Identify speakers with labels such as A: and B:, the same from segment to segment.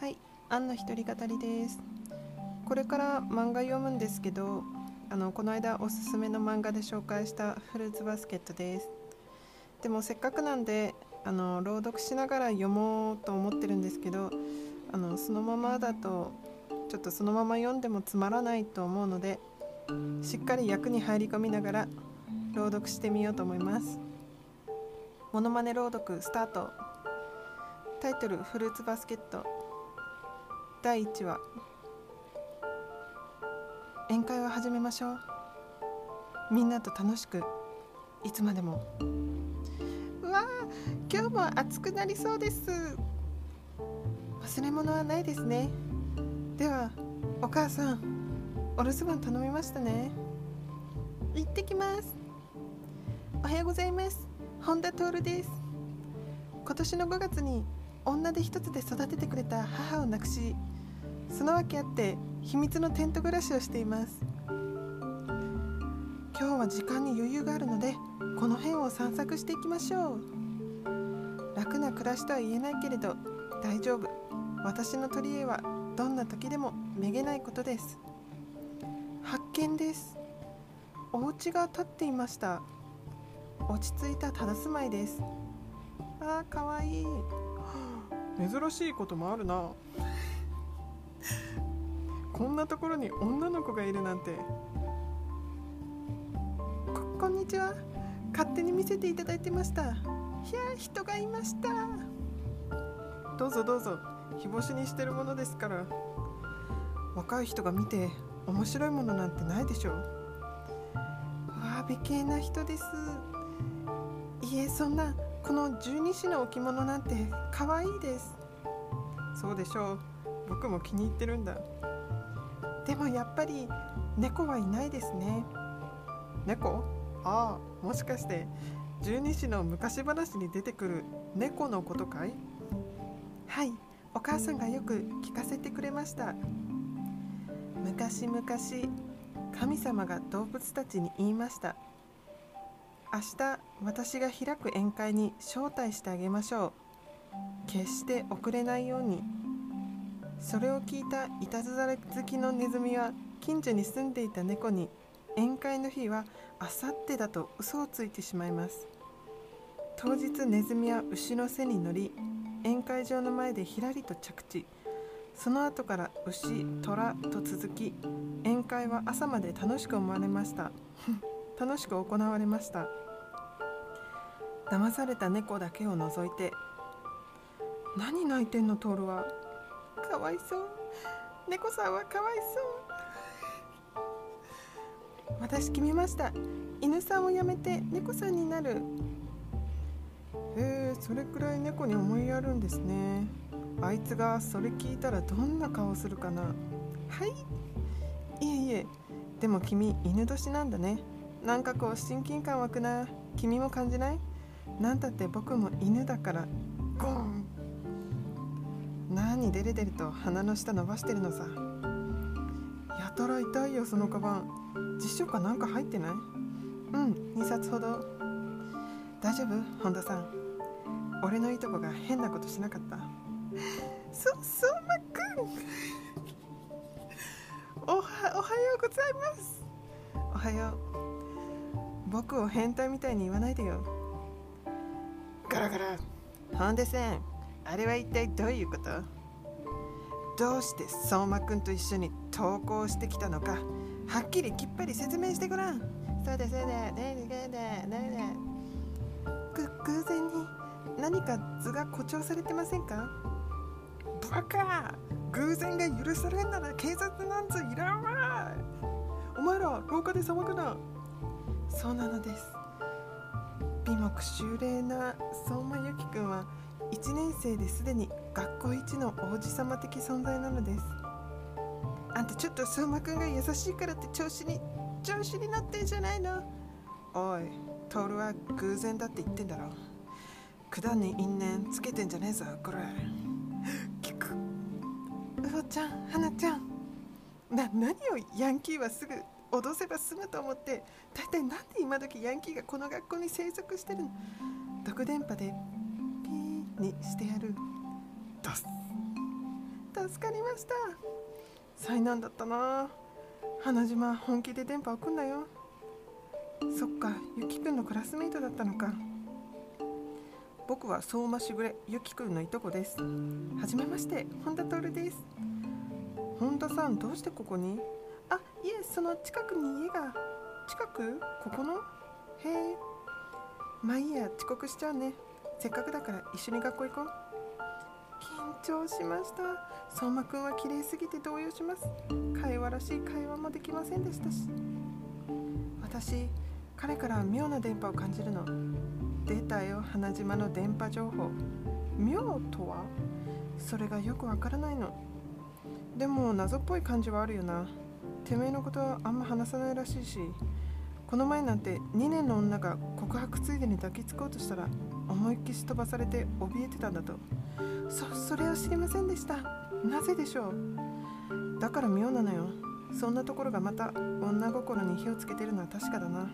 A: はい、アンの一人語りです。これから漫画読むんですけど、あのこの間おすすめの漫画で紹介したフルーツバスケットです。でもせっかくなんで、あの朗読しながら読もうと思ってるんですけど、あのそのままだとちょっとそのまま読んでもつまらないと思うので、しっかり役に入り込みながら朗読してみようと思います。モノマネ朗読スタート。タイトルフルーツバスケット。第1話。宴会を始めましょう。みんなと楽しくいつまでも。うわー今日も暑くなりそうです。忘れ物はないですね。ではお母さんお留守番頼みましたね。行ってきます。おはようございます。本田徹です。今年の5月に女手一つで育ててくれた母を亡くしその訳あって秘密のテント暮らしをしています。今日は時間に余裕があるのでこの辺を散策していきましょう。楽な暮らしとは言えないけれど大丈夫。私の取り柄はどんな時でもめげないことです。発見です。お家が建っていました。落ち着いた佇まいです。あーかわいい。珍しいこともあるな。こんなところに女の子がいるなんて。ここんにちは。勝手に見せていただいてました。いや人がいました。どうぞどうぞ。日干しにしてるものですから。若い人が見て面白いものなんてないでしょう。わあ美形な人です。いえそんなこの十二支の置物なんて可愛いです。そうでしょう。僕も気に入ってるんだ。でもやっぱり猫はいないですね。猫？ああもしかして十二支の昔話に出てくる猫のことかい？はいお母さんがよく聞かせてくれました。昔々神様が動物たちに言いました。明日私が開く宴会に招待してあげましょう。決して遅れないように。それを聞いたいたずら好きのネズミは近所に住んでいた猫に宴会の日はあさってだと嘘をついてしまいます。当日ネズミは牛の背に乗り宴会場の前でひらりと着地。その後から牛虎と続き宴会は朝まで楽しく思われました。楽しく行われました。騙された猫だけを除いて何泣いてんのトールは。かわいそう。猫さんはかわいそう。私決めました。犬さんをやめて猫さんになる。へえそれくらい猫に思いやるんですね。あいつがそれ聞いたらどんな顔するかな。はい。いえいえ。でも君犬年なんだね。なんかこう親近感湧くな。君も感じない？なんだって僕も犬だから。何デレデレと鼻の下伸ばしてるのさ。やたら痛いよそのカバン。辞書かなんか入ってない？うん2冊ほど。大丈夫？本田さん。俺のいとこが変なことしなかった。そ相馬くん。おはおはようございます。おはよう。僕を変態みたいに言わないでよ。ガラガラ。本田さん。あれは一体どういうこと？どうして相馬くんと一緒に登校してきたのか？はっきりきっぱり説明してごらん。そうだそうだ。ねえねえねえぐ偶然に何か図が誇張されてませんか？バカ！偶然が許されんなら警察なんぞいらんわ！お前ら廊下で騒ぐな。そうなのです。美目秀麗な相馬由紀くんは1年生ですでに学校一の王子様的存在なのです。あんたちょっと相馬くんが優しいからって調子に調子に乗ってんじゃないの？おい徹は偶然だって言ってんだろ。管に因縁つけてんじゃねえぞこれ。聞くうおちゃん花ちゃん。な何をヤンキーはすぐ脅せば済むと思って大体なんで今時ヤンキーがこの学校に生息してるの？毒電波でしてやる。ドス助かりました。災難だったな。花島本気で電波送んなよ。そっかゆきくんのクラスメイトだったのか。僕は相馬しぐれゆきくんのいとこです。はじめまして本田徹です。本田さんどうしてここに？あいえその近くに家が。近く？ここの？へえ。まあいいや遅刻しちゃうねせっかくだから一緒に学校行こう。緊張しました。相馬くんは綺麗すぎて動揺します。会話らしい会話もできませんでしたし。私彼から妙な電波を感じるの。出たよ花島の電波情報。妙とは？それがよくわからないの。でも謎っぽい感じはあるよな。てめえのことはあんま話さないらしいし。この前なんて2年の女が告白ついでに抱きつこうとしたら思いっきし飛ばされて怯えてたんだと。そそれは知りませんでした。なぜでしょう？だから妙なのよ。そんなところがまた女心に火をつけてるのは確かだな。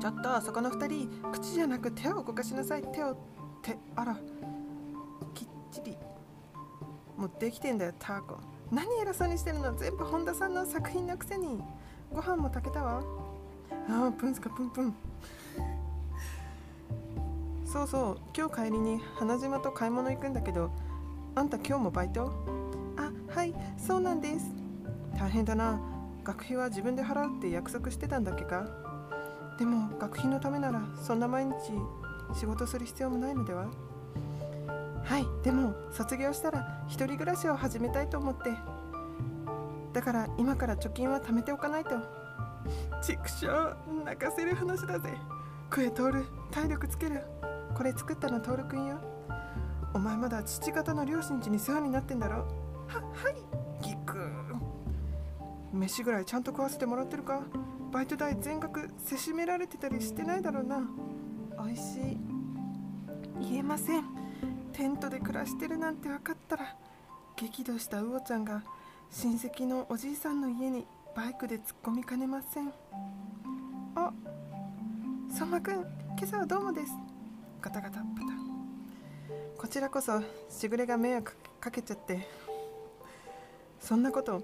A: ちょっとそこの2人口じゃなく手を動かしなさい。手を手あら。きっちりもうできてんだよターコ。何偉そうにしてるの？全部本田さんの作品のくせに。ご飯も炊けたわ。ああプンスかプンプン。そうそう。今日帰りに花島と買い物行くんだけどあんた今日もバイト？あはいそうなんです。大変だな。学費は自分で払うって約束してたんだっけか？でも学費のためならそんな毎日仕事する必要もないのでは？はいでも卒業したら一人暮らしを始めたいと思って。だから今から貯金は貯めておかないと。畜生泣かせる話だぜ。声通る。体力つける。これ作ったの徹くんよ。お前まだ父方の両親家に世話になってんだろ。ははいギク飯ぐらいちゃんと食わせてもらってるか。バイト代全額せしめられてたりしてないだろうな。おいしい。言えません。テントで暮らしてるなんて分かったら激怒した魚ちゃんが親戚のおじいさんの家にバイクで突っ込みかねません。あ相馬くん今朝はどうもです。ガタガタパタ。こちらこそしぐれが迷惑かけちゃって。そんなこと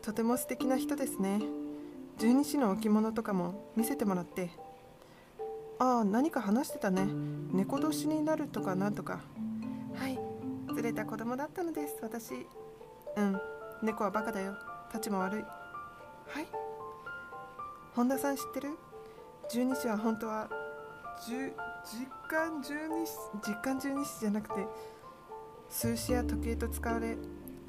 A: とても素敵な人ですね。十二支の置物とかも見せてもらって。ああ何か話してたね。猫年になるとかなんとか。はいずれた子供だったのです。私うん猫はバカだよ。立ちも悪い。はい。本田さん知ってる？十二支は本当は十実感十二実感十二支じゃなくて数詞や時計と使われ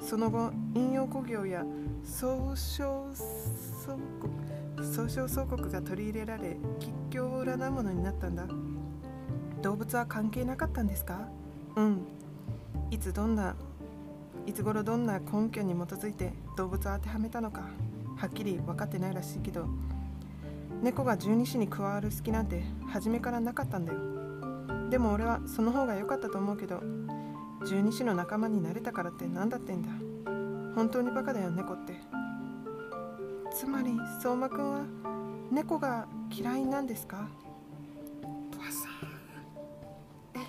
A: その後引用古行や総称総国総称総国が取り入れられ吉凶を占うものになったんだ。動物は関係なかったんですか？うん。いつどんないつ頃どんな根拠に基づいて動物を当てはめたのかはっきり分かってないらしいけど猫が十二支に加わる隙なんて初めからなかったんだよ。でも俺はその方が良かったと思うけど十二支の仲間になれたからって何だってんだ。本当にバカだよ猫って。つまり相馬くんは猫が嫌いなんですか？え？あ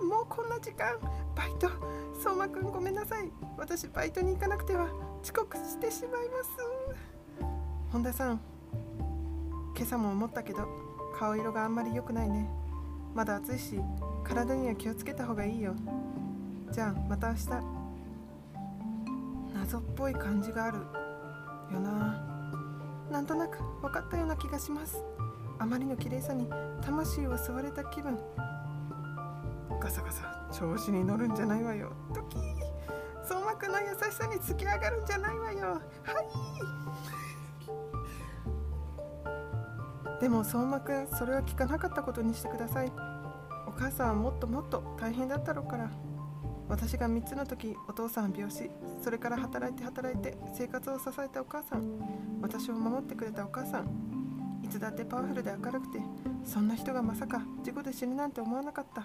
A: あもうこんな時間。バイト。相馬くんごめんなさい。私バイトに行かなくては遅刻してしまいます。本田さん今朝も思ったけど顔色があんまり良くないね。まだ暑いし体には気をつけた方がいいよ。じゃあまた明日。謎っぽい感じがあるよな。なんとなく分かったような気がします。あまりの綺麗さに魂を吸われた気分。ガサガサ調子に乗るんじゃないわよ。ドキ相馬くんの優しさに突き上がるんじゃないわよ。はい。でも相馬くんそれは聞かなかったことにしてください。お母さんはもっともっと大変だったろうから。私が3つの時お父さんは病死それから働いて働いて生活を支えたお母さん私を守ってくれたお母さん。いつだってパワフルで明るくてそんな人がまさか事故で死ぬなんて思わなかった。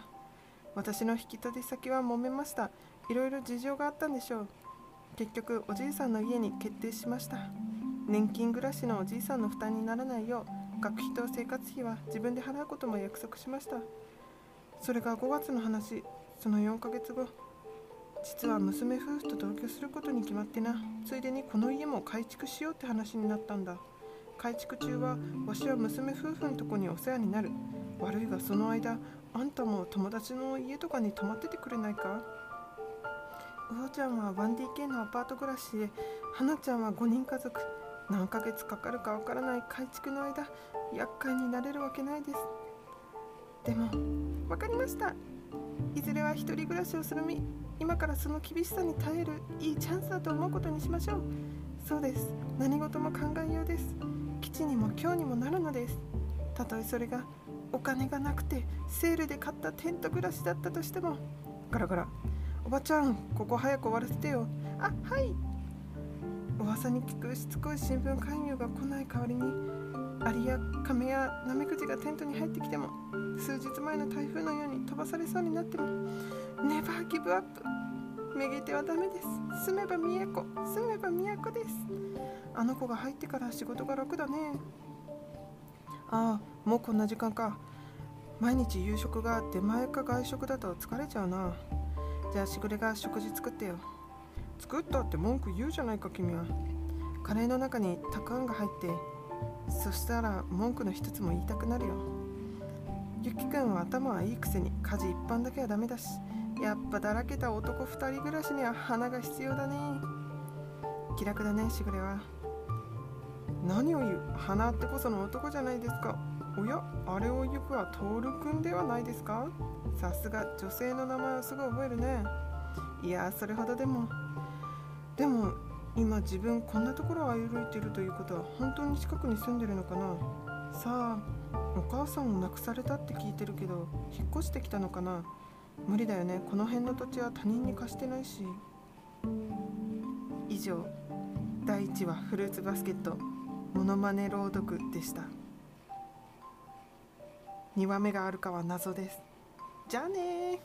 A: 私の引き取り先は揉めました。いろいろ事情があったんでしょう。結局おじいさんの家に決定しました。年金暮らしのおじいさんの負担にならないよう学費と生活費は自分で払うことも約束しました。それが5月の話。その4ヶ月後。実は娘夫婦と同居することに決まってな。ついでにこの家も改築しようって話になったんだ。改築中はわしは娘夫婦のとこにお世話になる。悪いがその間あんたも友達の家とかに泊まっててくれないか？うおちゃんは 1DK のアパート暮らしで花ちゃんは5人家族。何ヶ月かかるかわからない改築の間厄介になれるわけないです。でも分かりました。いずれは一人暮らしをする身今からその厳しさに耐えるいいチャンスだと思うことにしましょう。そうです。何事も考えようです。基地にも今日にもなるのです。たとえそれがお金がなくてセールで買ったテント暮らしだったとしてもガラガラ。おばちゃんここ早く終わらせてよ。あはい。噂に聞くしつこい新聞勧誘が来ない代わりにアリやカメやナメクジがテントに入ってきても数日前の台風のように飛ばされそうになってもネバーギブアップ。めげてはダメです。住めば都。住めば都です。あの子が入ってから仕事が楽だね。ああもうこんな時間か。毎日夕食が出前か外食だと疲れちゃうな。じゃあしぐれが食事作ってよ。作ったって文句言うじゃないか君は。カレーの中にたくあんが入ってそしたら文句の一つも言いたくなるよ。ゆきくんは頭はいいくせに家事一般だけはダメだしやっぱだらけた男2人暮らしには花が必要だね。気楽だねしぐれは。何を言う花ってこその男じゃないですか。おやあれを言うはトールくんではないですか。さすが女性の名前をすぐ覚えるね。いやそれほどでも。でも今自分こんなところを歩いてるということは本当に近くに住んでるのかな？さあお母さんを亡くされたって聞いてるけど引っ越してきたのかな？無理だよね。この辺の土地は他人に貸してないし。以上第1話フルーツバスケットモノマネ朗読でした。2話目があるかは謎です。じゃあね